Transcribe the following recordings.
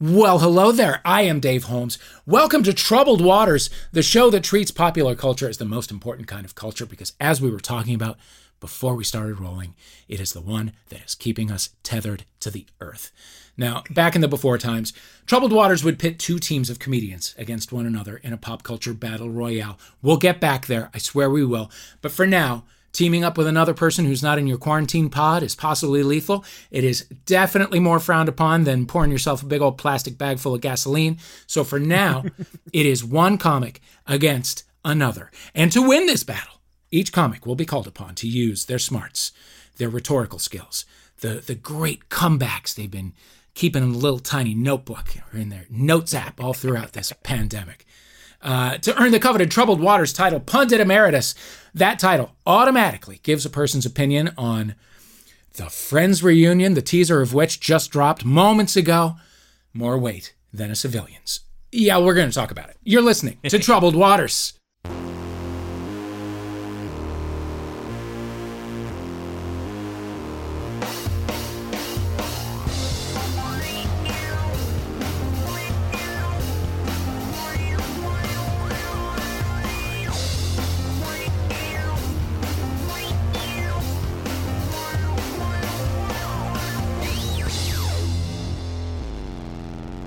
Well, hello there. I am Dave Holmes. Welcome to Troubled Waters, the show that treats popular culture as the most important kind of culture because, as we were talking about before we started rolling, it is the one that is keeping us tethered to the earth. Now, back in the before times, Troubled Waters would pit two teams of comedians against one another in a pop culture battle royale. We'll get back there, I swear we will. But for now, Teaming up with another person who's not in your quarantine pod is possibly lethal. It is definitely more frowned upon than pouring yourself a big old plastic bag full of gasoline. So for now, it is one comic against another. And to win this battle, each comic will be called upon to use their smarts, their rhetorical skills, the, the great comebacks they've been keeping in a little tiny notebook or in their notes app all throughout this pandemic uh, to earn the coveted Troubled Waters title, Pundit Emeritus. That title automatically gives a person's opinion on the Friends reunion, the teaser of which just dropped moments ago, more weight than a civilian's. Yeah, we're going to talk about it. You're listening to Troubled Waters.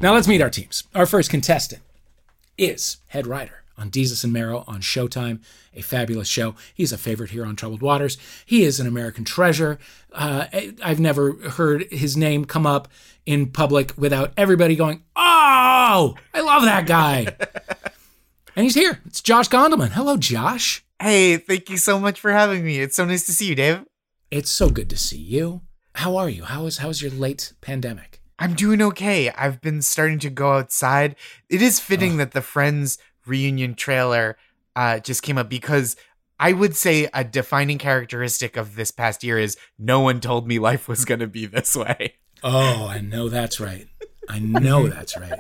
Now let's meet our teams. Our first contestant is head writer on Desus and Mero on Showtime, a fabulous show. He's a favorite here on Troubled Waters. He is an American treasure. Uh, I've never heard his name come up in public without everybody going, "Oh, I love that guy." and he's here. It's Josh Gondelman. Hello, Josh. Hey, thank you so much for having me. It's so nice to see you, Dave. It's so good to see you. How are you? How is how's your late pandemic? I'm doing okay. I've been starting to go outside. It is fitting oh. that the Friends reunion trailer uh, just came up because I would say a defining characteristic of this past year is no one told me life was going to be this way. Oh, I know that's right. I know that's right.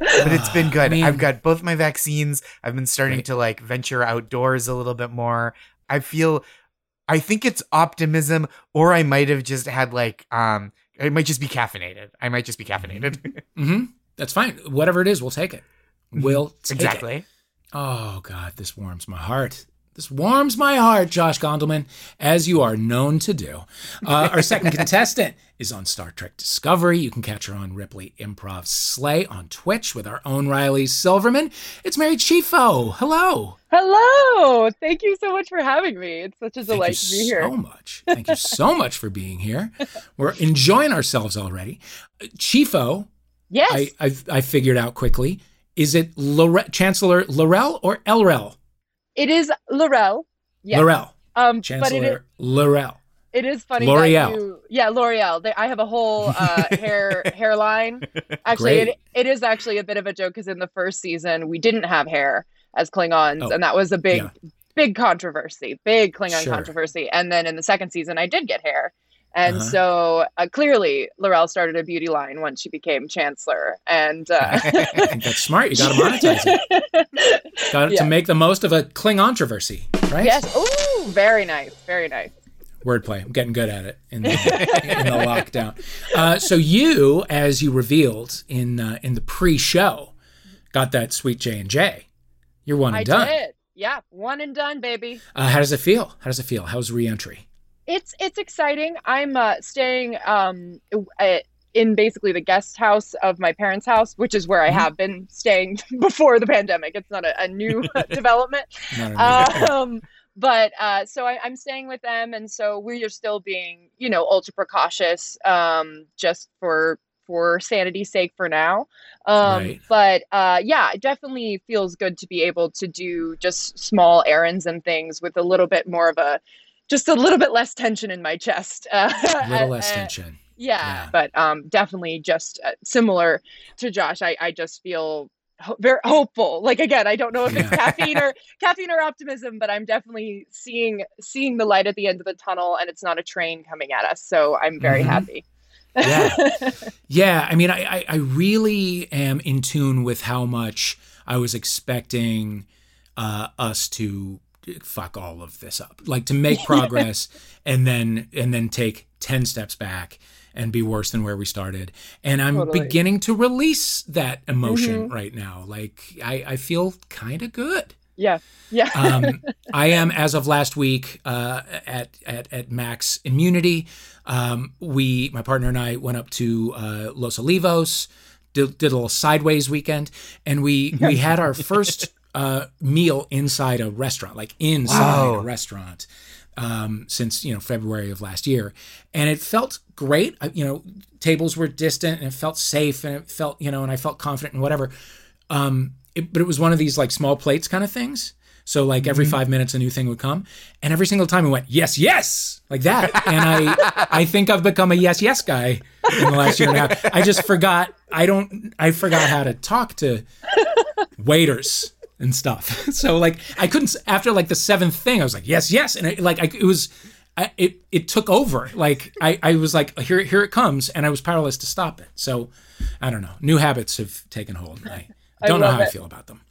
but it's been good. I mean, I've got both my vaccines. I've been starting right. to like venture outdoors a little bit more. I feel I think it's optimism or I might have just had like um it might just be caffeinated. I might just be caffeinated. mm-hmm. That's fine. Whatever it is, we'll take it. Mm-hmm. We'll exactly. It. Oh God, this warms my heart. This warms my heart, Josh Gondelman, as you are known to do. Uh, our second contestant is on Star Trek Discovery. You can catch her on Ripley Improv Slay on Twitch with our own Riley Silverman. It's Mary Chieffo. Hello. Hello. Thank you so much for having me. It's such a delight to be here. So much. Thank you so much for being here. We're enjoying ourselves already. Chieffo. Yes. I, I've, I figured out quickly. Is it Lore- Chancellor L'Rell or Elrel? It is L'Rell. Yes. L'Rell. Um, Chancellor but it is, L'Rell. It is funny. L'Oreal. You, yeah, L'Oreal. They, I have a whole uh, hair hairline. Actually, it, it is actually a bit of a joke because in the first season we didn't have hair as Klingons, oh, and that was a big, yeah. big controversy, big Klingon sure. controversy. And then in the second season, I did get hair, and uh-huh. so uh, clearly, L'Rell started a beauty line once she became chancellor. And uh, that's smart. You got to monetize it. Got yeah. to make the most of a Klingon controversy, right? Yes. Oh, very nice. Very nice. Wordplay. I'm getting good at it in the, in the lockdown. Uh, so you, as you revealed in uh, in the pre-show, got that sweet J and J. You're one and I done. Did. Yeah, one and done, baby. Uh, how does it feel? How does it feel? How's reentry? it's it's exciting. I'm uh, staying um, in basically the guest house of my parents' house, which is where I mm-hmm. have been staying before the pandemic. It's not a, a new development. um, but uh, so I, am staying with them, and so we are still being, you know, ultra precautious, um, just for for sanity's sake for now. Um, right. But uh, yeah, it definitely feels good to be able to do just small errands and things with a little bit more of a just a little bit less tension in my chest. Uh, a little less tension. Yeah, yeah, but um, definitely just uh, similar to Josh. I, I just feel ho- very hopeful. Like again, I don't know if it's caffeine or caffeine or optimism, but I'm definitely seeing seeing the light at the end of the tunnel, and it's not a train coming at us. So I'm very mm-hmm. happy. Yeah, yeah. I mean, I, I really am in tune with how much I was expecting uh, us to fuck all of this up like to make progress and then and then take 10 steps back and be worse than where we started. And I'm Totally. beginning to release that emotion Mm-hmm. right now. Like I, I feel kind of good. Yeah. Yeah. Um, I am, as of last week, uh, at, at at max immunity. Um, we, my partner and I, went up to uh, Los Olivos, did, did a little sideways weekend, and we we had our first uh, meal inside a restaurant, like inside Wow. a restaurant. Um, since you know February of last year, and it felt great. I, you know, tables were distant, and it felt safe, and it felt you know, and I felt confident and whatever. Um, it, but it was one of these like small plates kind of things. So like every mm-hmm. five minutes a new thing would come, and every single time we went yes, yes, like that. And I I think I've become a yes, yes guy in the last year and a half. I just forgot. I don't. I forgot how to talk to waiters and stuff. So like I couldn't after like the seventh thing. I was like yes, yes, and it, like I, it was. I, it it took over. Like I, I was like here here it comes, and I was powerless to stop it. So I don't know. New habits have taken hold. I I don't know love how I feel about them.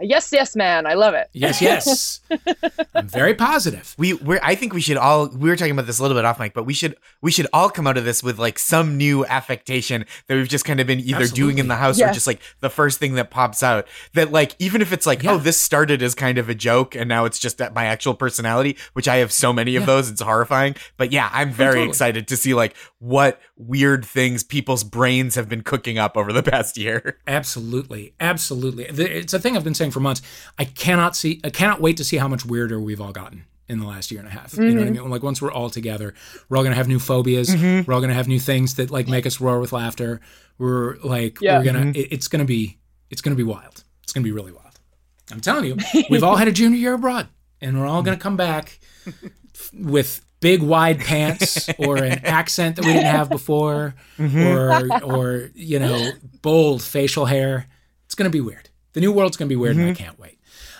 yes, yes, man. I love it. Yes, yes. I'm very positive. We we're I think we should all we were talking about this a little bit off mic, but we should we should all come out of this with like some new affectation that we've just kind of been either doing in the house or just like the first thing that pops out. That like even if it's like, oh, Yeah. oh, this started as kind of a joke and now it's just at my actual personality, which I have so many of Yeah. those, it's horrifying. But yeah, I'm oh, very totally. excited to see like what weird things people's brains have been cooking up over the past year. Absolutely, absolutely. It's a thing I've been saying for months. I cannot see. I cannot wait to see how much weirder we've all gotten in the last year and a half. You know what I mm-hmm. mean? Like once we're all together, we're all gonna have new phobias. Mm-hmm. We're all gonna have new things that like make us roar with laughter. We're like Yeah. we're gonna. Mm-hmm. it- it's gonna be. It's gonna be wild. It's gonna be really wild. I'm telling you, we've all had a junior year abroad, and we're all gonna come back with big wide pants or an accent that we didn't have before, or or you know bold facial hair. It's gonna be weird. The new world's gonna be weird, and I can't wait.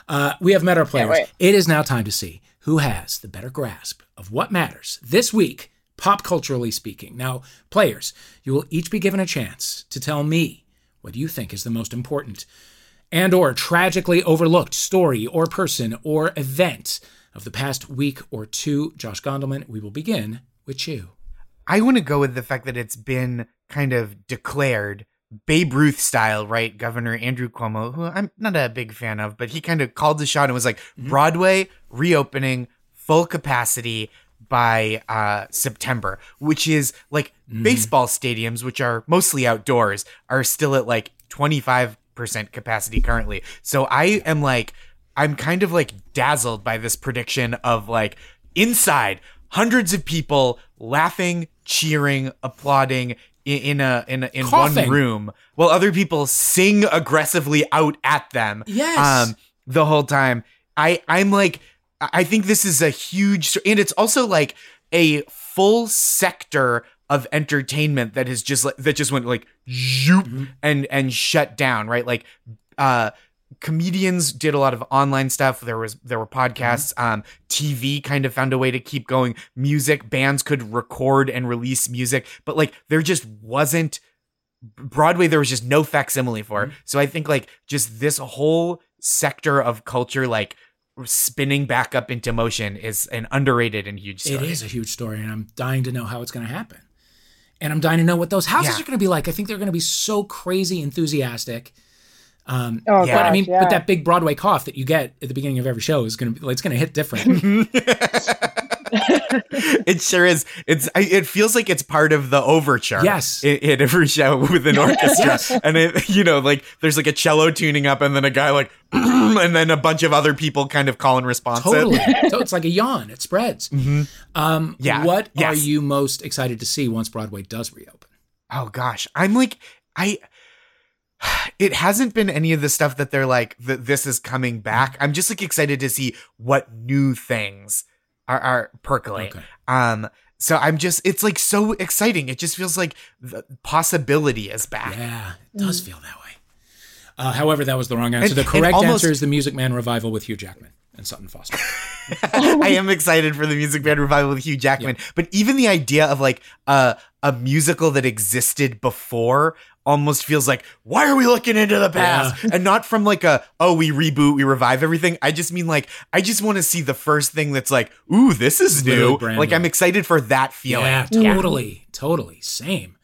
Uh, we have met our players. It is now time to see who has the better grasp of what matters this week, pop culturally speaking. Now, players, you will each be given a chance to tell me what you think is the most important and or tragically overlooked story or person or event of the past week or two. Josh Gondelman, we will begin with you. I want to go with the fact that it's been kind of declared Babe Ruth style, right? Governor Andrew Cuomo, who I'm not a big fan of, but he kind of called the shot and was like, Broadway reopening full capacity by uh, September, which is like baseball stadiums, which are mostly outdoors, are still at like 25% capacity currently. So I am like, I'm kind of like dazzled by this prediction of like inside hundreds of people laughing, cheering, applauding in a in a, in one room while other people sing aggressively out at them. Yes. Um the whole time. I I'm like I think this is a huge and it's also like a full sector of entertainment that has just that just went like zoop and and shut down, right? Like uh comedians did a lot of online stuff there was there were podcasts um tv kind of found a way to keep going music bands could record and release music but like there just wasn't broadway there was just no facsimile for so i think like just this whole sector of culture like spinning back up into motion is an underrated and huge story It is a huge story, and I'm dying to know how it's going to happen. And I'm dying to know what those houses Yeah. are going to be like. I think they're going to be so crazy enthusiastic. Um, Oh, Yeah. but I mean, yeah. but that big Broadway cough that you get at the beginning of every show is gonna be, it's going to hit different. it sure is. It's. I, it feels like it's part of the overture. Yes. in, in every show with an orchestra, Yes. and it, you know, like there's like a cello tuning up, and then a guy like, and then a bunch of other people kind of call and response. it. totally. so it's like a yawn. It spreads. Um, Yeah. What are you most excited to see once Broadway does reopen? Oh gosh, I'm like, I. It hasn't been any of the stuff that they're like, that this is coming back. I'm just like excited to see what new things are, are percolate. Okay. Um, so I'm just, it's like so exciting. It just feels like the possibility is back. Yeah, it does feel that way. Uh, however, that was the wrong answer. And- the correct almost- answer is the Music Man revival with Hugh Jackman and Sutton Foster. I am excited for the music Man revival with Hugh Jackman, but even the idea of like a a musical that existed before almost feels like why are we looking into the past and not from like a oh we reboot we revive everything i just mean like i just want to see the first thing that's like ooh this is Literally new like new. i'm excited for that feeling Yeah, totally, totally. Same.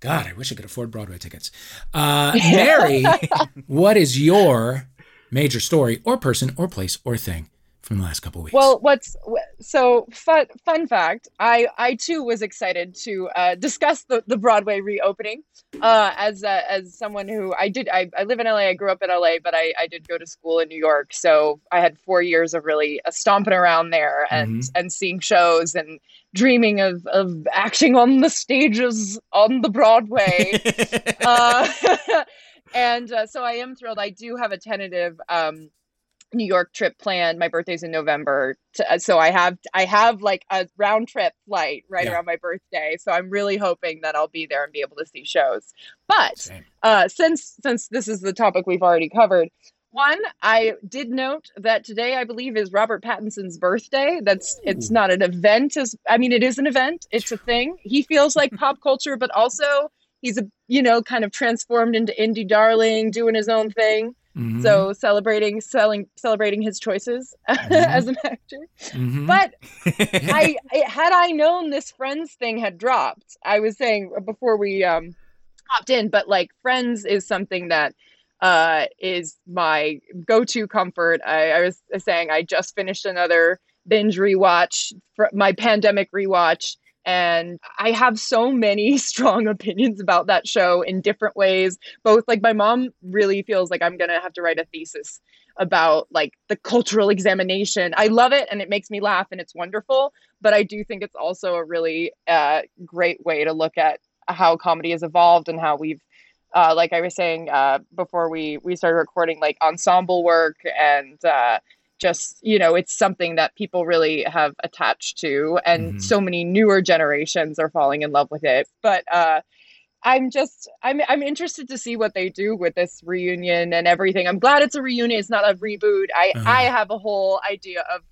God, I wish I could afford Broadway tickets. Uh, Mary, what is your major story or person or place or thing from the last couple weeks? Well, what's so fun? Fun fact: I I too was excited to uh, discuss the, the Broadway reopening. Uh, as uh, as someone who I did I, I live in LA. I grew up in LA, but I, I did go to school in New York. So I had four years of really uh, stomping around there and mm-hmm. and seeing shows and dreaming of of acting on the stages on the Broadway. uh, and uh, so I am thrilled. I do have a tentative um, New York trip planned. My birthday's in November, to, uh, so I have I have like a round trip flight right yeah. around my birthday. So I'm really hoping that I'll be there and be able to see shows. But uh, since since this is the topic we've already covered, one I did note that today I believe is Robert Pattinson's birthday. That's Ooh. it's not an event. As I mean, it is an event. It's a thing. He feels like pop culture, but also he's a you know kind of transformed into indie darling, doing his own thing. Mm-hmm. So celebrating selling celebrating his choices mm-hmm. as an actor. Mm-hmm. But I, had I known this Friends thing had dropped, I was saying before we um hopped in, but like Friends is something that uh is my go-to comfort. I, I was saying I just finished another binge rewatch for my pandemic rewatch and I have so many strong opinions about that show in different ways. Both like my mom really feels like I'm going to have to write a thesis about like the cultural examination. I love it and it makes me laugh and it's wonderful, but I do think it's also a really uh, great way to look at how comedy has evolved and how we've uh, like I was saying uh, before we we started recording, like ensemble work and uh, just you know it's something that people really have attached to and mm-hmm. so many newer generations are falling in love with it but uh i'm just i'm i'm interested to see what they do with this reunion and everything i'm glad it's a reunion it's not a reboot i uh-huh. i have a whole idea of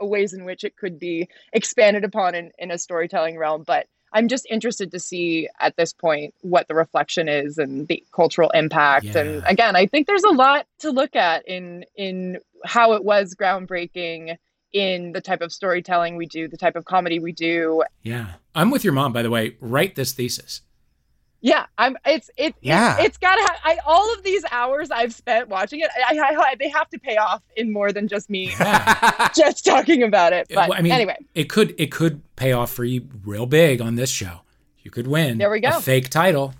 ways in which it could be expanded upon in, in a storytelling realm but I'm just interested to see at this point what the reflection is and the cultural impact. Yeah. And again, I think there's a lot to look at in in how it was groundbreaking in the type of storytelling we do, the type of comedy we do. Yeah. I'm with your mom, by the way. Write this thesis. Yeah, I'm. It's it. Yeah, it's, it's got to. have. I all of these hours I've spent watching it. I, I, I, they have to pay off in more than just me yeah. just talking about it. But well, I mean, anyway, it could it could pay off for you real big on this show. You could win. There we go. A fake title.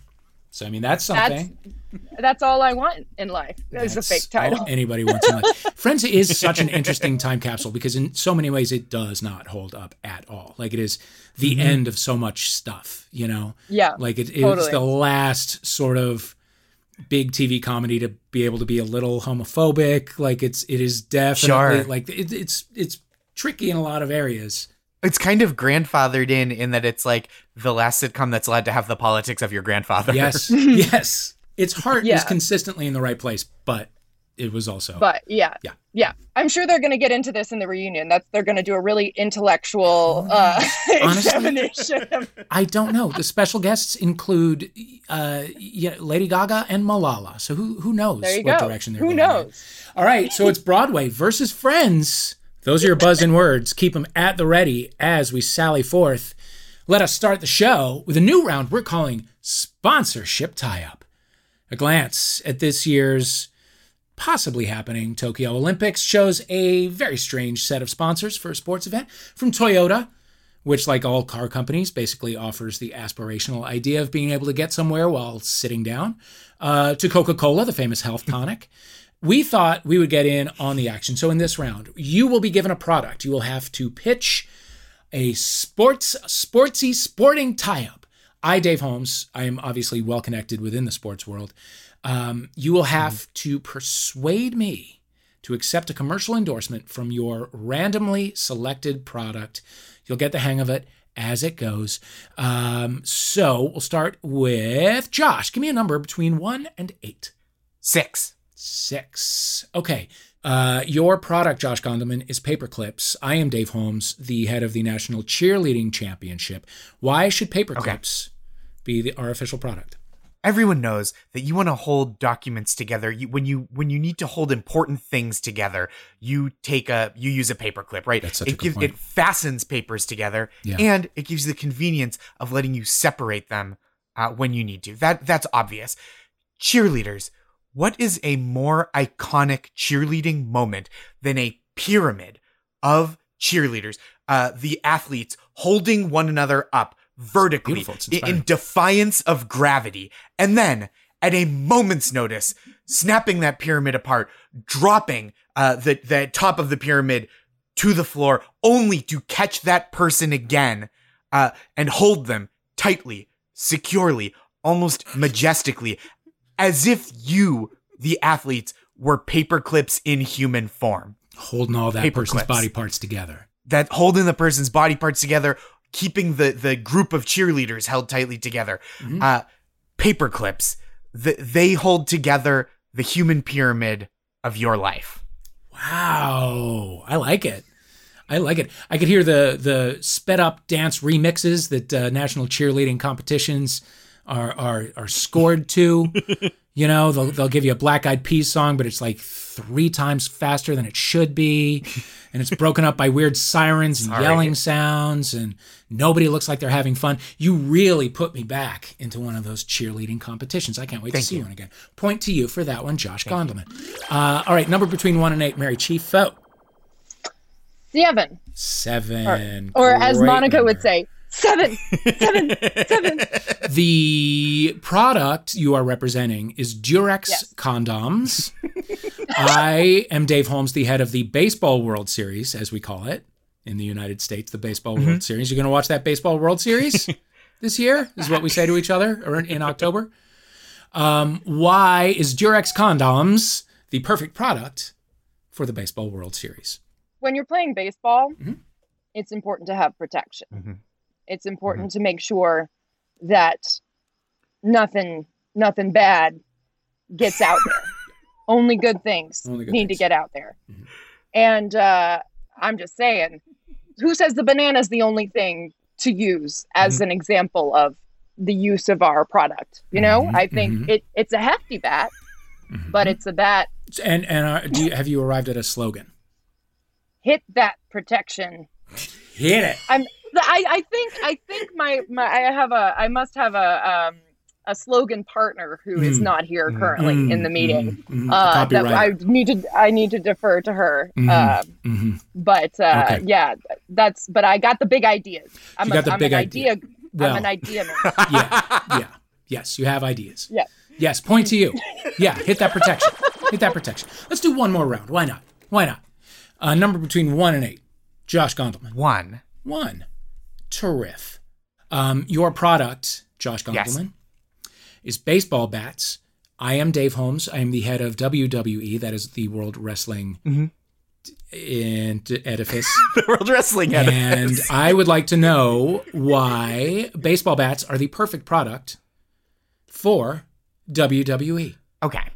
So I mean, that's something. That's, that's all I want in life. Is a fake title. anybody wants in life. Friends is such an interesting time capsule because in so many ways it does not hold up at all. Like it is the mm-hmm. end of so much stuff. You know. Yeah. Like it is totally. the last sort of big TV comedy to be able to be a little homophobic. Like it's it is definitely sure. like it, it's it's tricky in a lot of areas it's kind of grandfathered in in that it's like the last sitcom that's allowed to have the politics of your grandfather. Yes. yes. Its heart yeah. is consistently in the right place, but it was also But yeah. Yeah. Yeah. I'm sure they're going to get into this in the reunion. That's they're going to do a really intellectual uh Honestly, examination. I don't know. The special guests include uh yeah, Lady Gaga and Malala. So who who knows what go. direction they're who going. Who knows? In. All right, so it's Broadway versus Friends. Those are your buzzing words. Keep them at the ready as we sally forth. Let us start the show with a new round we're calling Sponsorship Tie Up. A glance at this year's possibly happening Tokyo Olympics shows a very strange set of sponsors for a sports event from Toyota, which, like all car companies, basically offers the aspirational idea of being able to get somewhere while sitting down, uh, to Coca Cola, the famous health tonic we thought we would get in on the action. So in this round, you will be given a product. You will have to pitch a sports sportsy sporting tie-up. I, Dave Holmes, I am obviously well connected within the sports world. Um, you will have mm. to persuade me to accept a commercial endorsement from your randomly selected product. You'll get the hang of it as it goes. Um, so we'll start with Josh. Give me a number between one and eight. Six. Six. Okay. Uh, your product, Josh Gondelman, is paper clips. I am Dave Holmes, the head of the National Cheerleading Championship. Why should paper clips okay. be the, our official product? everyone knows that you want to hold documents together you, when you when you need to hold important things together you take a you use a paper clip right That's such a it good point. it fastens papers together Yeah. and it gives you the convenience of letting you separate them uh, when you need to that that's obvious cheerleaders what is a more iconic cheerleading moment than a pyramid of cheerleaders uh, the athletes holding one another up vertically in defiance of gravity and then at a moment's notice snapping that pyramid apart dropping uh, the, the top of the pyramid to the floor only to catch that person again uh, and hold them tightly securely almost majestically as if you the athletes were paper clips in human form Holding all that Paper person's clips. body parts together. that holding the person's body parts together, keeping the the group of cheerleaders held tightly together. Mhm. Uh, paper clips, th- they hold together the human pyramid of your life. Wow, I like it. I like it. I could hear the the sped up dance remixes that uh, national cheerleading competitions are are are scored to. you know, they'll they'll give you a Black Eyed Peas song, but it's like three times faster than it should be, and it's broken up by weird sirens and Sorry. yelling sounds, and nobody looks like they're having fun. You really put me back into one of those cheerleading competitions. I can't wait Thank to see you. one again. Point to you for that one, Josh Gondelman. Uh, all right, number between one and eight, Mary Chieffo. Seven. Seven. Or as Great Monica would say, seven, seven, seven. The product you are representing is Durex Yes. condoms. I am Dave Holmes, the head of the Baseball World Series, as we call it in the United States, the Baseball Mm-hmm. World Series. You're going to watch that Baseball World Series this year, is what we say to each other or in, in October. Um, why is Durex condoms the perfect product for the Baseball World Series? When you're playing baseball, Mhm. it's important to have protection. Mhm. It's important to make sure that nothing, nothing bad gets out there. Only good things Only good need things. to get out there. Mhm. And uh, I'm just saying, who says the banana's the only thing to use as Mm-hmm. an example of the use of our product? You know, Mhm, I think mhm. it, it's a hefty bat, Mhm. but it's a bat. And and uh, do you, have you arrived at a slogan? Hit that protection. Hit it. I'm. I, I think. I think my, my. I have a. I must have a. Um, a slogan partner who is Mm. not here Mm. currently in the Mm, meeting. mm, mm. Uh, that I need to. I need to defer to her. Mhm. Uh, Mhm. but uh, Okay. yeah, that's. But I got the big ideas. I'm, You a, got the I'm big an idea. idea. Well, I'm an idea man. yeah, yeah, yes, you have ideas. Yeah. Yes, point to you. Yeah, hit that protection. Hit that protection. Let's do one more round. Why not? Why not? A number between one and eight. Josh Gondelman. One. One. Terrific. Um, your product, Josh Yes. Is baseball bats. I am Dave Holmes. I am the head of WWE. That is the World Wrestling Mhm. in- edifice. the World Wrestling and I would like to know why baseball bats are the perfect product for WWE. okay.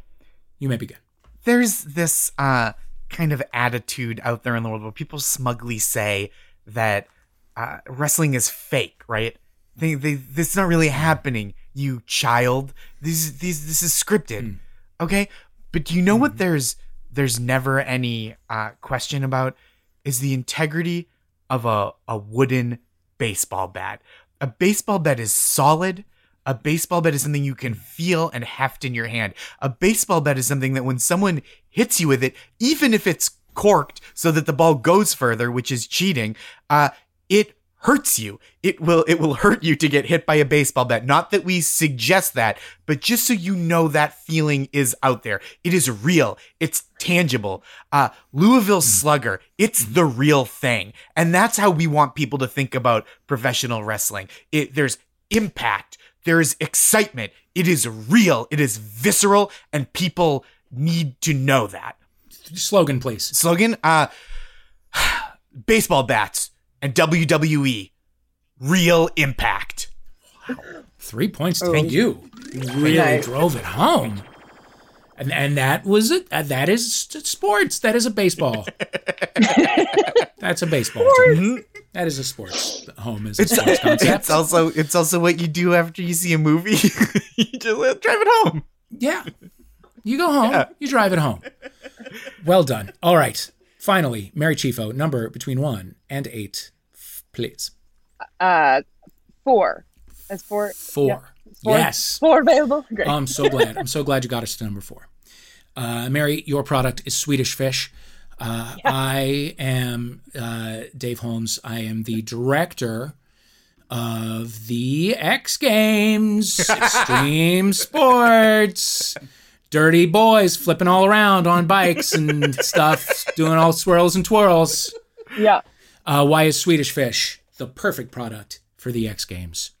You may begin. there's this uh, kind of attitude out there in the world where people smugly say that uh, wrestling is fake, right? They, they, this is not really happening, you child. These, these, this is scripted, okay? But do you know what there's there's never any uh, question about is the integrity of a, a wooden baseball bat. A baseball bat is solid. A baseball bat is something you can feel and heft in your hand. A baseball bat is something that when someone hits you with it, even if it's corked so that the ball goes further, which is cheating, uh, it hurts you. It will it will hurt you to get hit by a baseball bat. Not that we suggest that, but just so you know that feeling is out there. It is real. It's tangible. Uh, Louisville Slugger, it's the real thing. And that's how we want people to think about professional wrestling. It there's impact, there is excitement. It is real, it is visceral, and people need to know that. Slogan, please. Slogan, uh baseball bats and WWE. Real impact. Wow. Three points to Oh. you. You really Nice. drove it home. And, and that was it. Uh, that is sports. That is a baseball. That's a baseball. Mm-hmm. That is a sports home. Is a it's, sports concept. It's also it's also what you do after you see a movie. you just drive it home. Yeah, you go home. Yeah. You drive it home. Well done. All right. Finally, Mary Chieffo, number between one and eight, please. Uh, four. That's four. Four. Yeah. Four, yes. Four available. Great. I'm so glad. I'm so glad you got us to number four. Uh, Mary, your product is Swedish Fish. Uh, yeah. I am uh, Dave Holmes. I am the director of the X Games, Extreme Sports. Dirty boys flipping all around on bikes and stuff, doing all swirls and twirls. Yeah. Uh, why is Swedish Fish the perfect product for the X Games?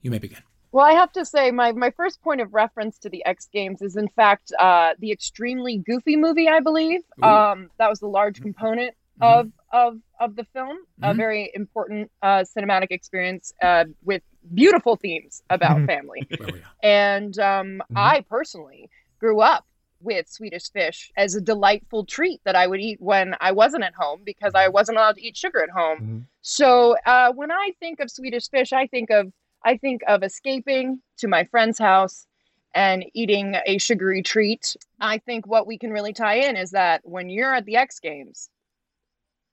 You may begin. Well, I have to say, my, my first point of reference to the X Games is, in fact, uh, the extremely goofy movie. I believe um, that was the large mm-hmm. component mm-hmm. of of of the film. Mm-hmm. A very important uh, cinematic experience uh, with beautiful themes about family. oh, yeah. And um, mm-hmm. I personally grew up with Swedish fish as a delightful treat that I would eat when I wasn't at home because I mm-hmm. wasn't allowed to eat sugar at home. Mm-hmm. So uh, when I think of Swedish fish, I think of I think of escaping to my friend's house and eating a sugary treat. I think what we can really tie in is that when you're at the X Games,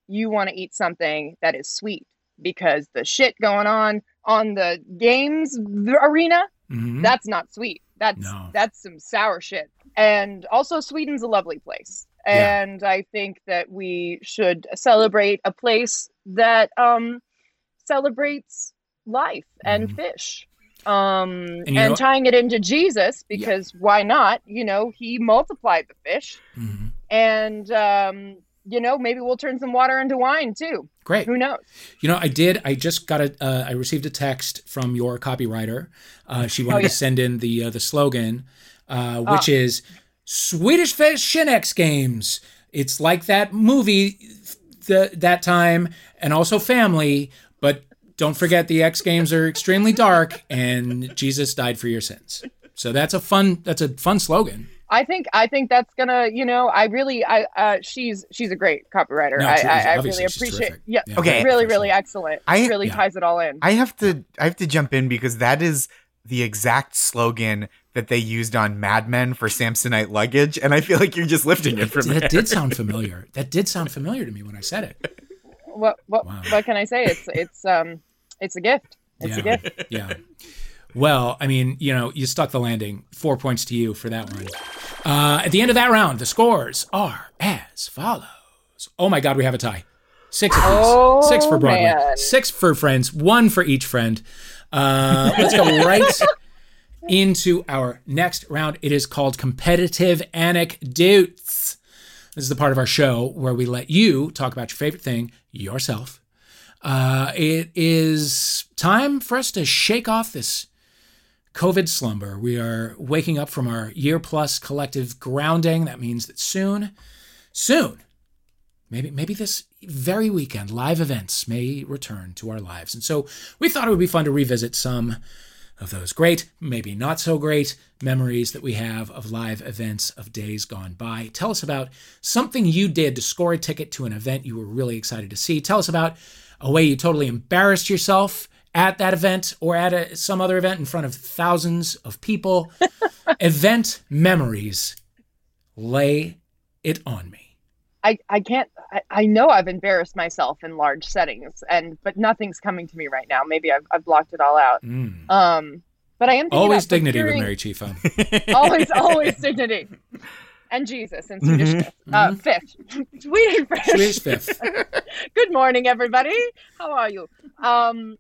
you want to eat something that is sweet because the shit going on on the games arena, mm-hmm. that's not sweet. That's no. that's some sour shit. And also Sweden's a lovely place. And yeah. I think that we should celebrate a place that um celebrates life and mm-hmm. fish um and, and know, tying it into jesus because yeah. why not you know he multiplied the fish mm-hmm. and um you know maybe we'll turn some water into wine too great who knows you know i did i just got a uh, I received a text from your copywriter uh she wanted oh, yeah. to send in the uh, the slogan uh which oh. is swedish fish and x games it's like that movie the, that time and also family but don't forget the X Games are extremely dark, and Jesus died for your sins. So that's a fun that's a fun slogan. I think I think that's gonna you know I really I uh, she's she's a great copywriter. No, I, I, I really appreciate. Yeah, yeah, okay, really really excellent. I really yeah. ties it all in. I have to I have to jump in because that is the exact slogan that they used on Mad Men for Samsonite luggage, and I feel like you're just lifting it from that there. did sound familiar. That did sound familiar to me when I said it what what wow. what can I say? It's it's um it's a gift. It's yeah. a gift. Yeah. Well, I mean, you know, you stuck the landing. Four points to you for that one. Uh, at the end of that round, the scores are as follows. Oh my God, we have a tie. Six apiece. Oh, Six for Broadway. Man. Six for friends. One for each friend. Uh, let's go right into our next round. It is called Competitive Anecdotes. This is the part of our show where we let you talk about your favorite thing yourself. Uh, it is time for us to shake off this COVID slumber. We are waking up from our year plus collective grounding. That means that soon, soon, maybe maybe this very weekend, live events may return to our lives. And so we thought it would be fun to revisit some of those great, maybe not so great memories that we have of live events of days gone by. Tell us about something you did to score a ticket to an event you were really excited to see. Tell us about a way you totally embarrassed yourself at that event or at a, some other event in front of thousands of people. event memories. Lay it on me. I, I can't I, I know I've embarrassed myself in large settings and but nothing's coming to me right now. Maybe I've, I've blocked it all out. Mm. Um but I am always dignity with Mary Chieffo. always, always dignity. And Jesus and Swedish mm-hmm. fish. Uh, mm-hmm. Swedish fish. Swedish fish. Good morning, everybody. How are you? Um,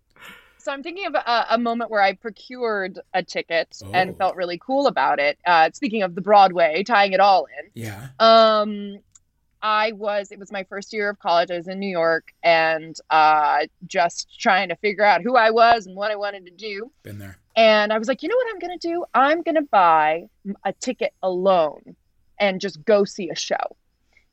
so I'm thinking of a, a, moment where I procured a ticket oh. and felt really cool about it. Uh, speaking of the Broadway, tying it all in. Yeah. Um, I was, it was my first year of college. I was in New York and uh, just trying to figure out who I was and what I wanted to do. Been there. And I was like, you know what I'm going to do? I'm going to buy a ticket alone and just go see a show,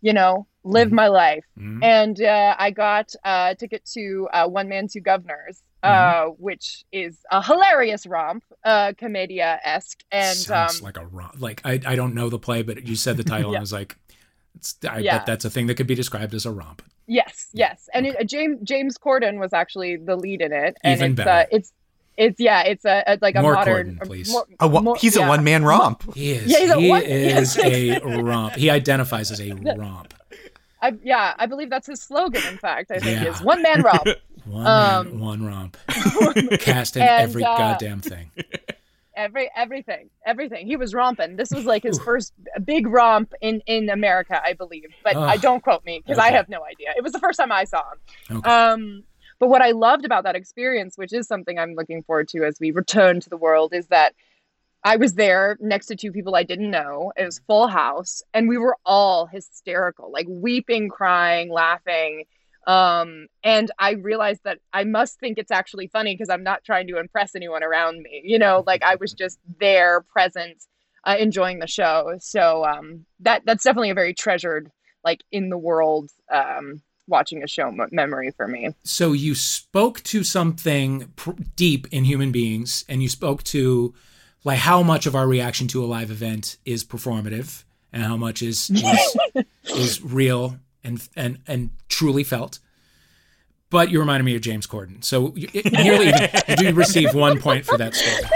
you know, live mm-hmm. my life. Mm-hmm. And uh, I got a ticket to uh, One Man, Two Guvnors mm-hmm. uh, which is a hilarious romp, uh, commedia esque, and sounds um, like a romp. Like I, I don't know the play, but you said the title, yeah. and I was like, I yeah. bet that's a thing that could be described as a romp. Yes, yes, and it, uh, James James Corden was actually the lead in it, and Even it's better. Uh, it's it's yeah, it's a, a like a more modern. Corden, please. More, a, more, he's yeah. a one man romp. He is. Yeah, he's a he one, is a romp. He identifies as a romp. I, yeah, I believe that's his slogan. In fact, I think yeah. is one man romp. One um, man, one romp. Cast in and, every uh, goddamn thing. Every everything, everything. He was romping. This was like his Ooh. first big romp in in America, I believe. But I don't quote me because okay. I have no idea. It was the first time I saw him. Okay. Um, but what I loved about that experience, which is something I'm looking forward to as we return to the world, is that I was there next to two people I didn't know. It was full house, and we were all hysterical, like weeping, crying, laughing. Um, and I realized that I must think it's actually funny because I'm not trying to impress anyone around me. You know, like I was just there, present, uh, enjoying the show. So um, that that's definitely a very treasured, like in the world um, watching a show m- memory for me. So you spoke to something pr- deep in human beings, and you spoke to like how much of our reaction to a live event is performative, and how much is is, is real and and and truly felt. But you reminded me of James Corden, so nearly even, you do receive one point for that story.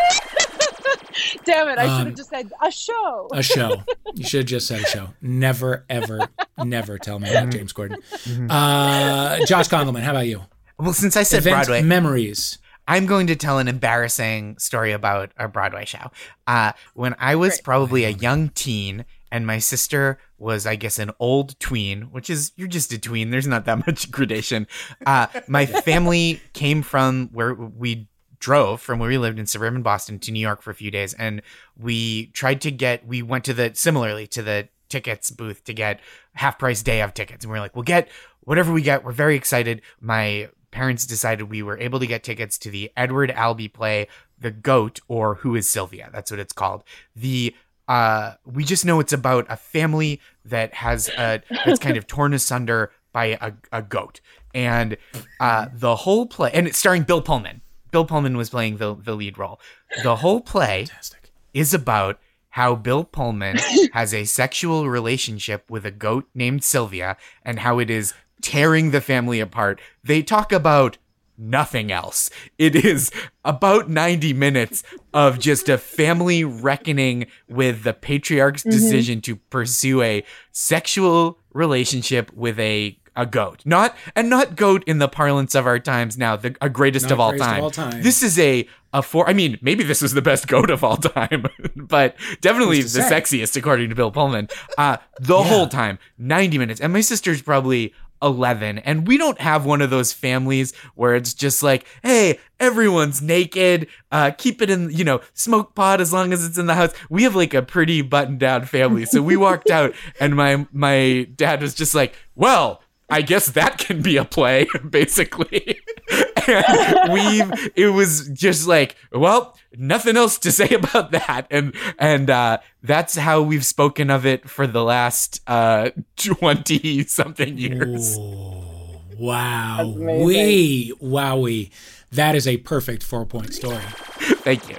Damn it! I um, should have just said a show. A show. You should have just said a show. Never, ever, never tell me about James Corden. Mm-hmm. Uh, Josh Gondelman, how about you? Well, since I said Event Broadway memories. I'm going to tell an embarrassing story about a Broadway show. Uh, when I was Great. probably a young teen, and my sister was, I guess, an old tween, which is you're just a tween. There's not that much gradation. Uh, my family came from where we drove from where we lived in suburban Boston to New York for a few days, and we tried to get. We went to the similarly to the tickets booth to get half price day of tickets, and we are like, we'll get whatever we get. We're very excited. My parents decided we were able to get tickets to the Edward Albee play, The Goat, or Who is Sylvia? That's what it's called. The uh, we just know it's about a family that has a that's kind of torn asunder by a, a goat, and uh, the whole play, and it's starring Bill Pullman. Bill Pullman was playing the, the lead role. The whole play Fantastic. is about how Bill Pullman has a sexual relationship with a goat named Sylvia and how it is tearing the family apart. They talk about nothing else. It is about 90 minutes of just a family reckoning with the patriarch's mm-hmm. decision to pursue a sexual relationship with a a goat. Not and not goat in the parlance of our times now, the a greatest, of all, greatest of all, time. This is a a four I mean, maybe this is the best goat of all time, but definitely the say? sexiest according to Bill Pullman. Uh the yeah. whole time, 90 minutes. And my sister's probably 11 and we don't have one of those families where it's just like hey everyone's naked uh keep it in you know smoke pot as long as it's in the house we have like a pretty buttoned down family so we walked out and my my dad was just like well I guess that can be a play, basically. And we've it was just like, well, nothing else to say about that. And and uh that's how we've spoken of it for the last uh 20 something years. Ooh, wow. We wowie. That is a perfect four point story. Thank you.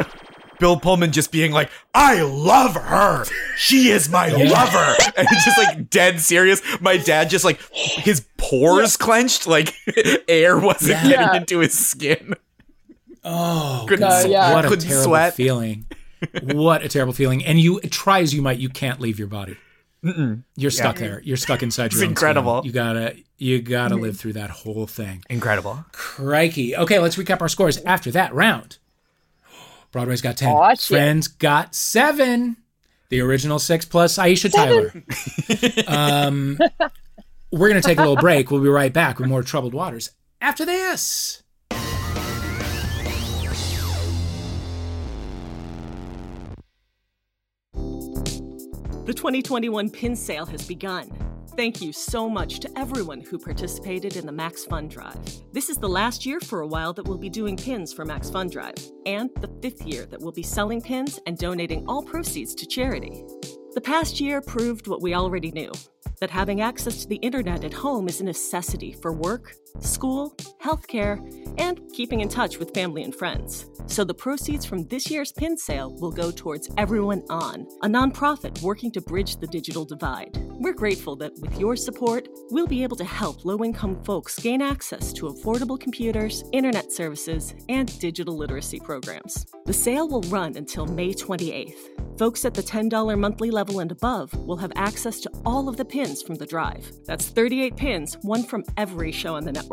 Bill Pullman just being like, I love her. She is my yeah. lover. And he's just like dead serious. My dad just like his pores yeah. clenched, like air wasn't yeah. getting into his skin. Oh, couldn't, God, yeah. what a terrible sweat. feeling. what a terrible feeling. And you try as you might, you can't leave your body. Mm-mm. You're stuck there. You're stuck inside your. It's incredible. Skin. You gotta, you gotta mm-hmm. live through that whole thing. Incredible. Crikey. Okay, let's recap our scores after that round. Broadway's got 10. Oh, Friends got 7. The original 6 plus Aisha seven. Tyler. um, we're going to take a little break. We'll be right back with more Troubled Waters after this. The 2021 pin sale has begun. Thank you so much to everyone who participated in the Max Fun Drive. This is the last year for a while that we'll be doing pins for Max Fun Drive, and the fifth year that we'll be selling pins and donating all proceeds to charity. The past year proved what we already knew. that having access to the internet at home is a necessity for work, school, healthcare, and keeping in touch with family and friends. So the proceeds from this year's pin sale will go towards Everyone On, a nonprofit working to bridge the digital divide. We're grateful that with your support, we'll be able to help low income folks gain access to affordable computers, internet services, and digital literacy programs. The sale will run until May 28th. Folks at the $10 monthly level and above will have access to all of the pins from the drive. That's 38 pins, one from every show on the network.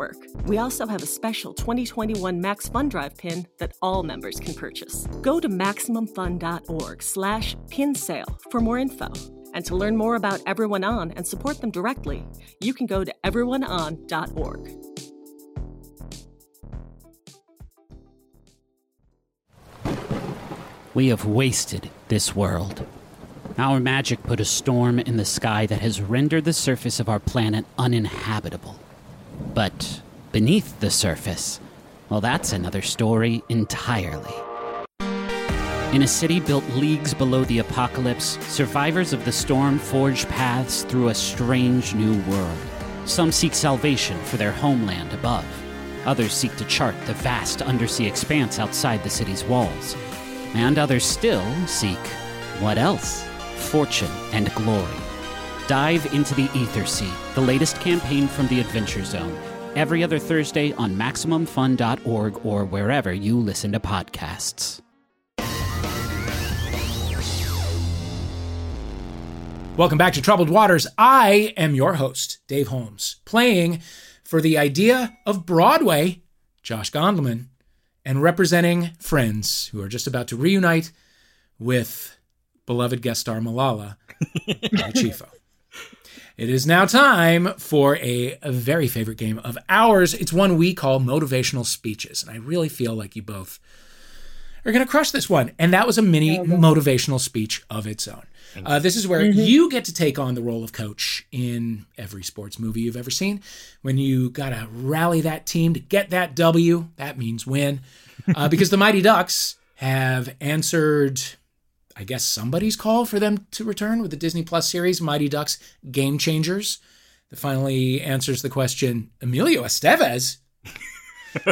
We also have a special 2021 Max Fun Drive pin that all members can purchase. Go to MaximumFun.org slash for more info. And to learn more about Everyone On and support them directly, you can go to everyoneon.org. We have wasted this world. Our magic put a storm in the sky that has rendered the surface of our planet uninhabitable. But beneath the surface, well, that's another story entirely. In a city built leagues below the apocalypse, survivors of the storm forge paths through a strange new world. Some seek salvation for their homeland above. Others seek to chart the vast undersea expanse outside the city's walls. And others still seek what else? Fortune and glory. Dive into the Ethersea, the latest campaign from the Adventure Zone, every other Thursday on MaximumFun.org or wherever you listen to podcasts. Welcome back to Troubled Waters. I am your host, Dave Holmes, playing for the idea of Broadway, Josh Gondelman, and representing friends who are just about to reunite with beloved guest star Malala Chieffo. It is now time for a, a, very favorite game of ours. It's one we call motivational speeches. And I really feel like you both are going to crush this one. And that was a mini motivational speech of its own. Uh, this is where mm-hmm. you get to take on the role of coach in every sports movie you've ever seen. When you got to rally that team to get that W, that means win. Uh, because the Mighty Ducks have answered, I guess, somebody's call for them to return with the Disney Plus series, Mighty Ducks Game Changers, that finally answers the question Emilio Estevez.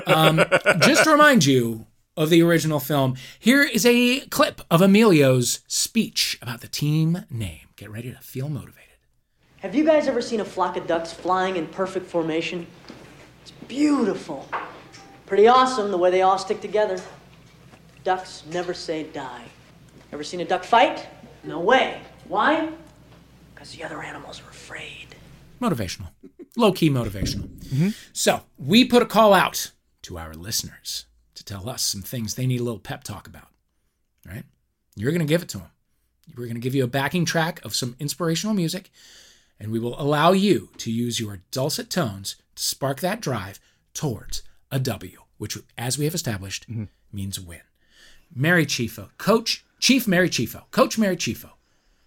um, just to remind you, of the original film. Here is a clip of Emilio's speech about the team name. Get ready to feel motivated. Have you guys ever seen a flock of ducks flying in perfect formation? It's beautiful. Pretty awesome the way they all stick together. Ducks never say die. Ever seen a duck fight? No way. Why? Because the other animals are afraid. Motivational. Low key motivational. Mm-hmm. So, we put a call out to our listeners to tell us some things they need a little pep talk about, right? You're going to give it to them. We're going to give you a backing track of some inspirational music, and we will allow you to use your dulcet tones to spark that drive towards a W, which, as we have established, mm-hmm. means win. Mary Chieffo, Coach Chief Mary Chieffo, Coach Mary Chieffo,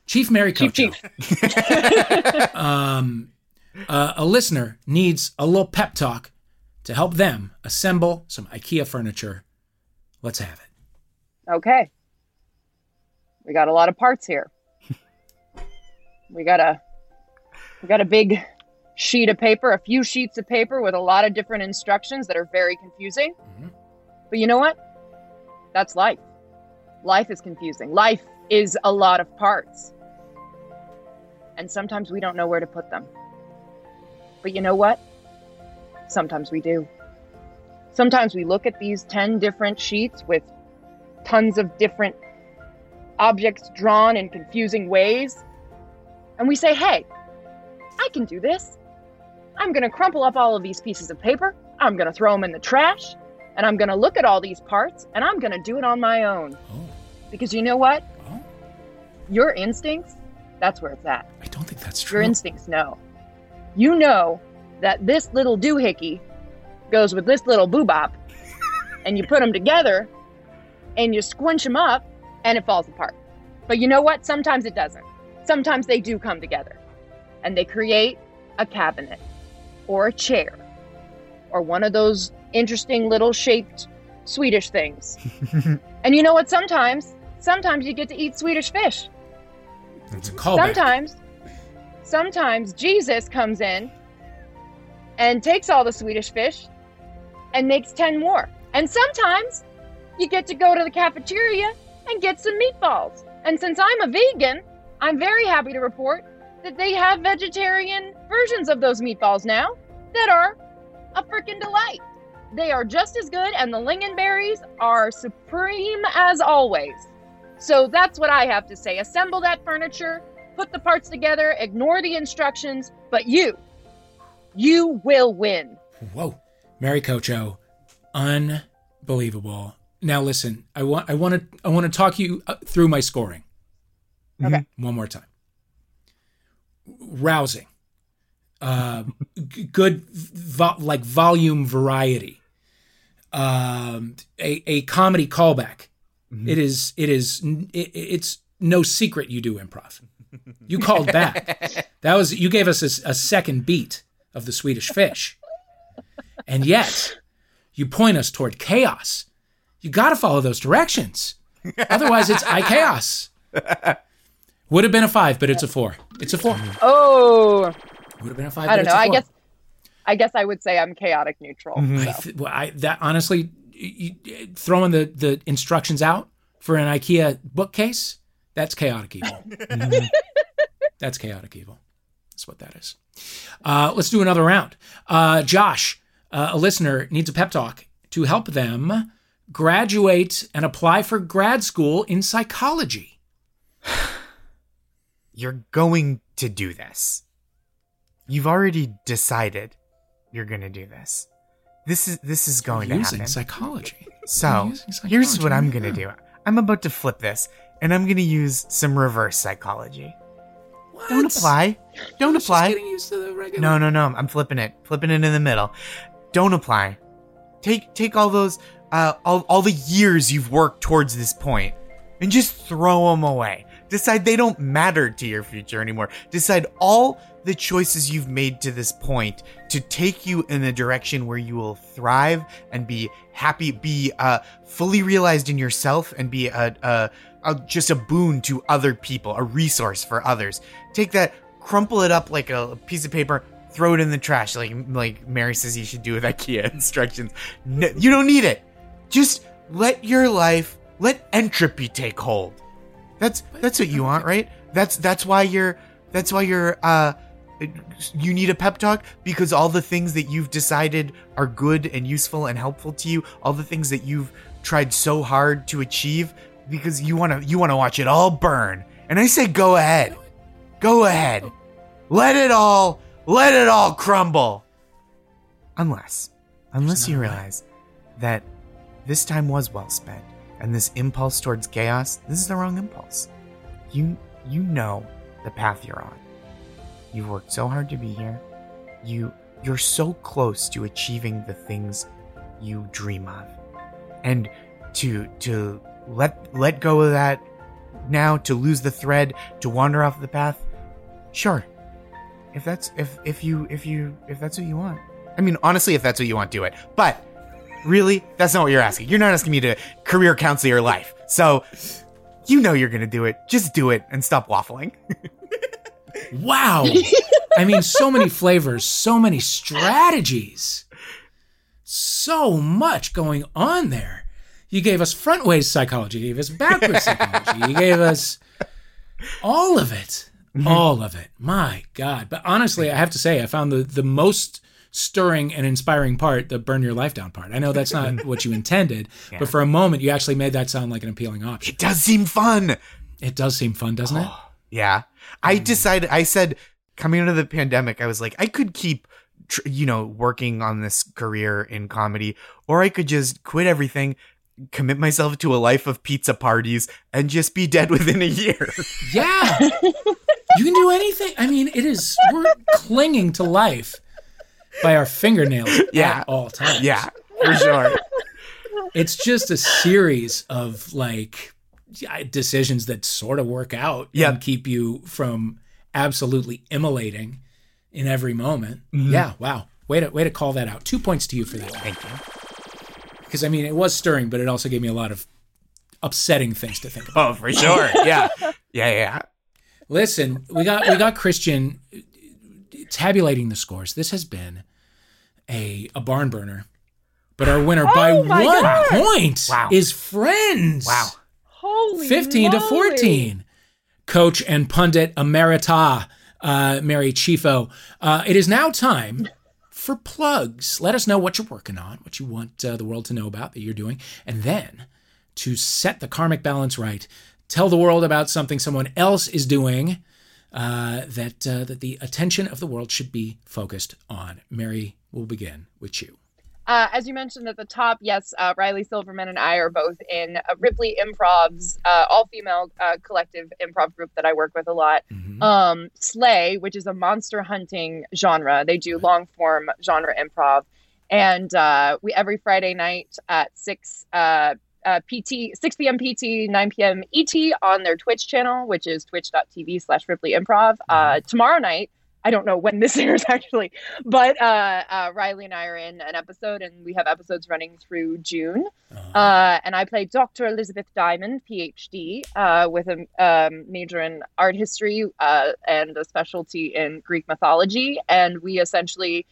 Chief Mary Coach. Chief, Chief. um, uh, a listener needs a little pep talk to help them assemble some IKEA furniture. Let's have it. Okay. We got a lot of parts here. we got a we got a big sheet of paper, a few sheets of paper with a lot of different instructions that are very confusing. Mm-hmm. But you know what? That's life. Life is confusing. Life is a lot of parts. And sometimes we don't know where to put them. But you know what? Sometimes we do. Sometimes we look at these 10 different sheets with tons of different objects drawn in confusing ways, and we say, hey, I can do this. I'm going to crumple up all of these pieces of paper, I'm going to throw them in the trash, and I'm going to look at all these parts, and I'm going to do it on my own. Oh. Because you know what? Oh. Your instincts, that's where it's at. I don't think that's true. Your instincts know. You know that this little doohickey goes with this little boobop, and you put them together, and you squinch them up, and it falls apart. But you know what? Sometimes it doesn't. Sometimes they do come together, and they create a cabinet, or a chair, or one of those interesting little shaped Swedish things. and you know what? Sometimes, sometimes you get to eat Swedish fish. It's a callback. Sometimes sometimes Jesus comes in and takes all the Swedish fish and makes 10 more. And sometimes you get to go to the cafeteria and get some meatballs. And since I'm a vegan, I'm very happy to report that they have vegetarian versions of those meatballs now that are a freaking delight. They are just as good, and the lingonberries are supreme as always. So that's what I have to say. Assemble that furniture, put the parts together, ignore the instructions, but you, you will win. Whoa. Mary Cocho, unbelievable. Now listen, I want I want to I want to talk you uh, through my scoring. Okay. One more time. Rousing. Uh, g- good vo- like volume variety. Um, a, a comedy callback. Mm-hmm. It is it is it, it's no secret you do improv. You called back. That was you gave us a, a second beat of the Swedish fish. And yet, you point us toward chaos. You got to follow those directions. Otherwise, it's I chaos. Would have been a five, but it's a four. It's a four. Oh, Would have been a five. I don't it's know. a I four. guess, I guess I would say I'm chaotic neutral. Mm-hmm. I so. th- well, I, that honestly, you, you- throwing the, the instructions out for an IKEA bookcase, that's chaotic evil. that's chaotic evil. That's what that is. Uh, let's do another round. Uh, Josh, uh, a listener, needs a pep talk to help them graduate and apply for grad school in psychology. You're going to do this. You've already decided you're going to do this. This is this is going to using happen. psychology. So using here's what I'm gonna do. I'm about to flip this, and I'm gonna use some reverse psychology. What? Don't apply. Don't Just apply. getting used to the regular. No, no, no. I'm flipping it. Flipping it in the middle. Don't apply. Take take all those uh all, all the years you've worked towards this point and just throw them away. Decide they don't matter to your future anymore. Decide all the choices you've made to this point to take you in a direction where you will thrive and be happy, be uh fully realized in yourself and be a, a, a just a boon to other people, a resource for others. Take that crumple it up like a piece of paper, throw it in the trash, like like Mary says you should do with IKEA instructions. No, you don't need it. Just let your life, let entropy take hold. That's that's what you want, right? That's that's why you're that's why you're uh you need a pep talk because all the things that you've decided are good and useful and helpful to you, all the things that you've tried so hard to achieve because you want to you want to watch it all burn. And I say go ahead. Go ahead. Let it all let it all crumble. Unless unless you realize that this time was well spent and this impulse towards chaos, this is the wrong impulse. You you know the path you're on. You've worked so hard to be here. You you're so close to achieving the things you dream of. And to to let let go of that now, to lose the thread, to wander off the path, sure. If that's if if you if you if that's what you want. I mean, honestly, if that's what you want, do it. But really, that's not what you're asking. You're not asking me to career counsel your life. So you know you're gonna do it. Just do it and stop waffling. Wow. I mean, so many flavors, so many strategies, so much going on there. You gave us frontways psychology, you gave us backwards psychology, you gave us all of it. Mm-hmm. All of it. My God. But honestly, I have to say, I found the, the most stirring and inspiring part the burn your life down part. I know that's not what you intended, but for a moment, you actually made that sound like an appealing option. It does seem fun. It does seem fun, doesn't it? Yeah. I mm. decided, I said, coming out of the pandemic, I was like, I could keep, tr- you know, working on this career in comedy, or I could just quit everything, commit myself to a life of pizza parties, and just be dead within a year. Yeah. you can do anything. I mean, it is, we're clinging to life by our fingernails Yeah. at all times. yeah, for sure. It's just a series of like decisions that sort of work out Yeah. and keep you from absolutely immolating in every moment. Mm-hmm. Yeah. Wow. Way to, way to call that out. Two points to you for that. Thank you. Because I mean, it was stirring, but it also gave me a lot of upsetting things to think about. Oh, for sure. Yeah. Yeah, yeah. Listen, we got we got Christian tabulating the scores. This has been a a barn burner, but our winner oh by one God. point Wow. is Friends. Wow. Holy 15 to 14. Coach and pundit emerita, uh, Mary Chieffo. Uh, it is now time for plugs. Let us know what you're working on, what you want uh, the world to know about that you're doing, and then to set the karmic balance right, tell the world about something someone else is doing uh, that uh, that the attention of the world should be focused on. Mary, we'll begin with you. Uh, as you mentioned at the top, yes, uh, Riley Silverman and I are both in uh, Ripley Improv's uh, all-female uh, collective improv group that I work with a lot. Mhm. Um, Slay, which is a monster hunting genre. They do long-form genre improv, and uh, we every Friday night at six. Uh, PT 6 p.m. PT 9 p.m. ET on their Twitch channel, which is twitch.tv slash Ripley Improv. Uh, tomorrow night, I don't know when this airs actually, but uh, uh, Riley and I are in an episode, and we have episodes running through June. Uh, Uh, and I play Dr. Elizabeth Diamond, PhD, uh, with a um, major in art history uh, and a specialty in Greek mythology. And we essentially,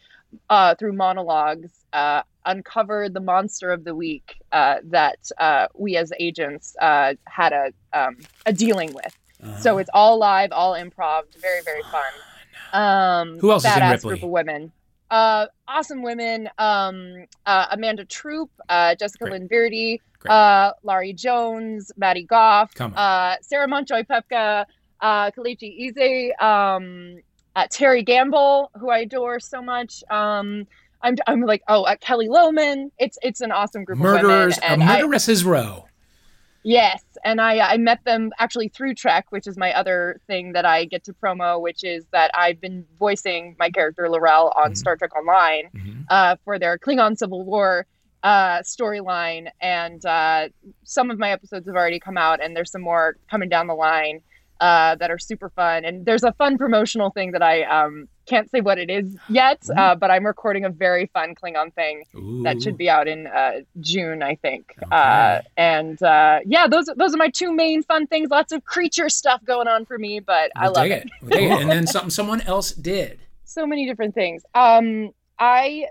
uh, through monologues, uh, uncovered the monster of the week uh, that uh, we as agents uh, had a, um, a dealing with. uh, So it's all live, all improv, very, very fun. Um, Who else is in Ripley? group of women. Uh, awesome women. Um, uh, Amanda Troop, uh, Jessica Great. Lynn uh, Laurie Jones, Maddie Goff, uh, Sarah Monchoy Pepka, uh, Kalichi Ize, um, uh, Terry Gamble, who I adore so much. Um, I'm, I'm like, oh, uh, Kelly Lohman. It's it's an awesome group Murderers, of women. murderess's row. Yes, and I I met them actually through Trek, which is my other thing that I get to promo, which is that I've been voicing my character L'Rell on Mhm. Star Trek Online Mhm. uh, for their Klingon Civil War uh, storyline, and uh, some of my episodes have already come out, and there's some more coming down the line uh, that are super fun. And there's a fun promotional thing that I um, can't say what it is yet, uh, but I'm recording a very fun Klingon thing that should be out in uh, June, I think. Okay. Uh, and uh, yeah, those those are my two main fun things. Lots of creature stuff going on for me, but I We'll love dig it. We'll it. And then something someone else did. So many different things. Um, I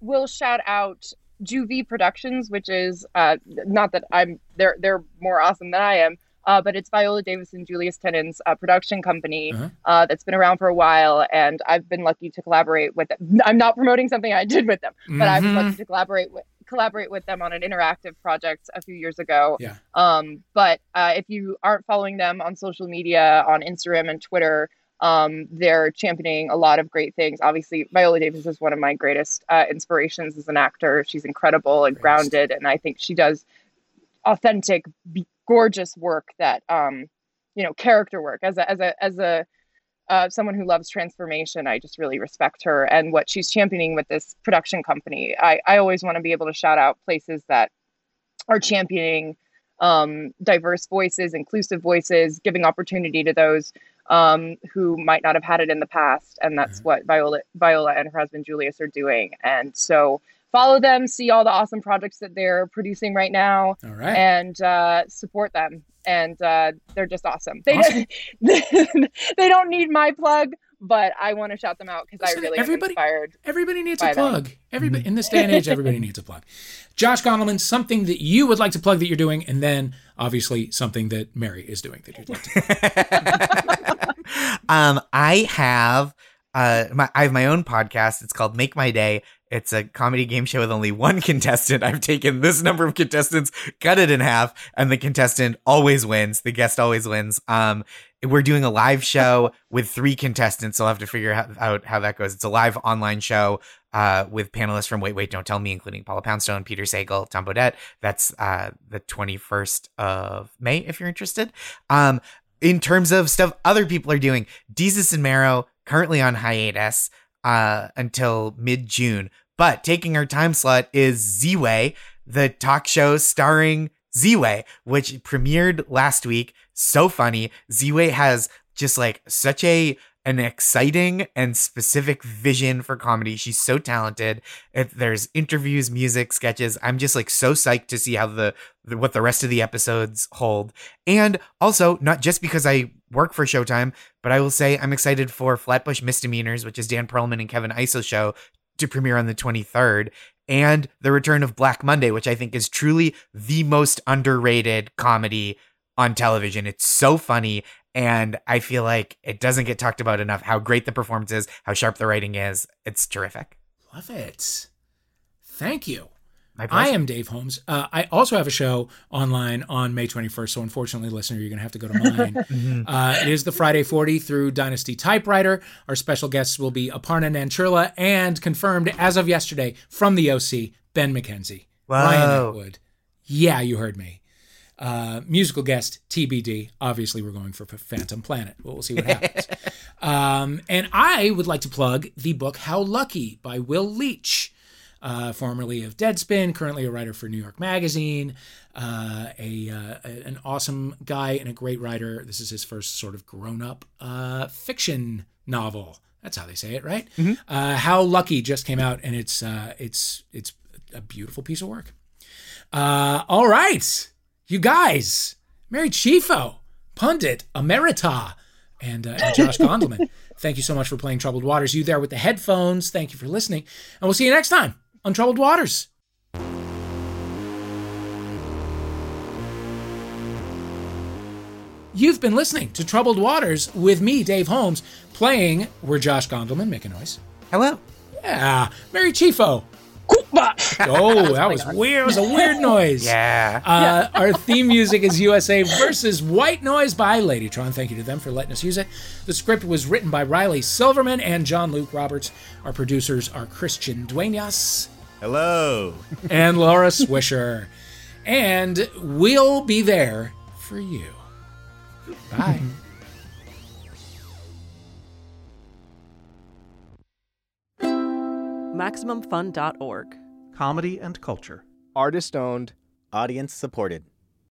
will shout out JuVee Productions, which is uh, not that I'm they're they're more awesome than I am. Uh, but it's Viola Davis and Julius Tennon's uh, production company Uh-huh. uh, that's been around for a while, and I've been lucky to collaborate with them. I'm not promoting something I did with them, but I was lucky to collaborate with collaborate with them on an interactive project a few years ago. Yeah. Um, but uh, if you aren't following them on social media, on Instagram and Twitter, um, they're championing a lot of great things. Obviously, Viola Davis is one of my greatest uh, inspirations as an actor. She's incredible and grounded, and I think she does authentic, gorgeous work that um, you know, character work as a as a as a uh, someone who loves transformation, I just really respect her and what she's championing with this production company. I, I always want to be able to shout out places that are championing um, diverse voices, inclusive voices, giving opportunity to those um, who might not have had it in the past. And that's Mhm. what Viola, Viola and her husband Julius are doing. And so follow them, see all the awesome projects that they're producing right now, All right. and uh, support them. And uh, they're just awesome. They Awesome. they don't need my plug, but I want to shout them out because I really everybody- am inspired. Everybody needs By a them. plug. Everybody in this day and age, everybody needs a plug. Josh Gondelman, something that you would like to plug that you're doing, and then obviously something that Mary is doing that you'd like to. um, I have uh, my I have my own podcast. It's called Make My Day. It's a comedy game show with only one contestant. I've taken this number of contestants, cut it in half, and the contestant always wins. The guest always wins. Um, we're doing a live show with three contestants. So I'll have to figure out, how that goes. It's a live online show uh, with panelists from Wait, Wait, Don't Tell Me, including Paula Poundstone, Peter Sagal, Tom Bodett. That's uh, the 21st of May, if you're interested. Um, in terms of stuff other people are doing, Desus and Mero currently on hiatus uh, until mid June. But taking our time slot is Ziwe, the talk show starring Ziwe, which premiered last week. So funny. Ziwe has just like such a an exciting and specific vision for comedy. She's so talented. If there's interviews, music, sketches. I'm just like so psyched to see how the, the what the rest of the episodes hold. And also, not just because I work for Showtime, but I will say I'm excited for Flatbush Misdemeanors, which is Dan Perlman and Kevin Iso show to premiere on the 23rd and the return of Black Monday, which I think is truly the most underrated comedy on television. It's so funny. And I feel like it doesn't get talked about enough how great the performance is, how sharp the writing is. It's terrific. Love it. Thank you. I am Dave Holmes. Uh, I also have a show online on May 21st. So, unfortunately, listener, you're going to have to go to mine. mm-hmm. uh, it is the Friday 40 through Dynasty Typewriter. Our special guests will be Aparna Nancherla and confirmed as of yesterday from the OC, Ben McKenzie. Wow. Ryan Atwood. Yeah, you heard me. Uh, musical guest TBD. Obviously, we're going for Phantom Planet. We'll see what happens. um, and I would like to plug the book How Lucky by Will Leitch uh, formerly of Deadspin, currently a writer for New York Magazine, uh, a, uh, an awesome guy and a great writer. This is his first sort of grown up uh, fiction novel. That's how they say it, right? Mm-hmm. Uh, how Lucky just came out, and it's uh, it's it's a beautiful piece of work. all right, you guys, Mary Chieffo, pundit emerita, and, and Josh Gondelman. Thank you so much for playing Troubled Waters. You there with the headphones. Thank you for listening. And we'll see you next time. Untroubled Waters. You've been listening to Troubled Waters with me, Dave Holmes, playing. We're Josh Gondelman. Make a noise. Hello. Yeah. Mary Chieffo. oh, that was weird. It was a weird noise. Yeah. Uh, our theme music is USA versus White Noise by Ladytron. Thank you to them for letting us use it. The script was written by Riley Silverman and John Luke Roberts. Our producers are Christian Duenas. Hello. And Laura Swisher. and we'll be there for you. Bye. MaximumFun.org. Comedy and culture. Artist owned. Audience supported.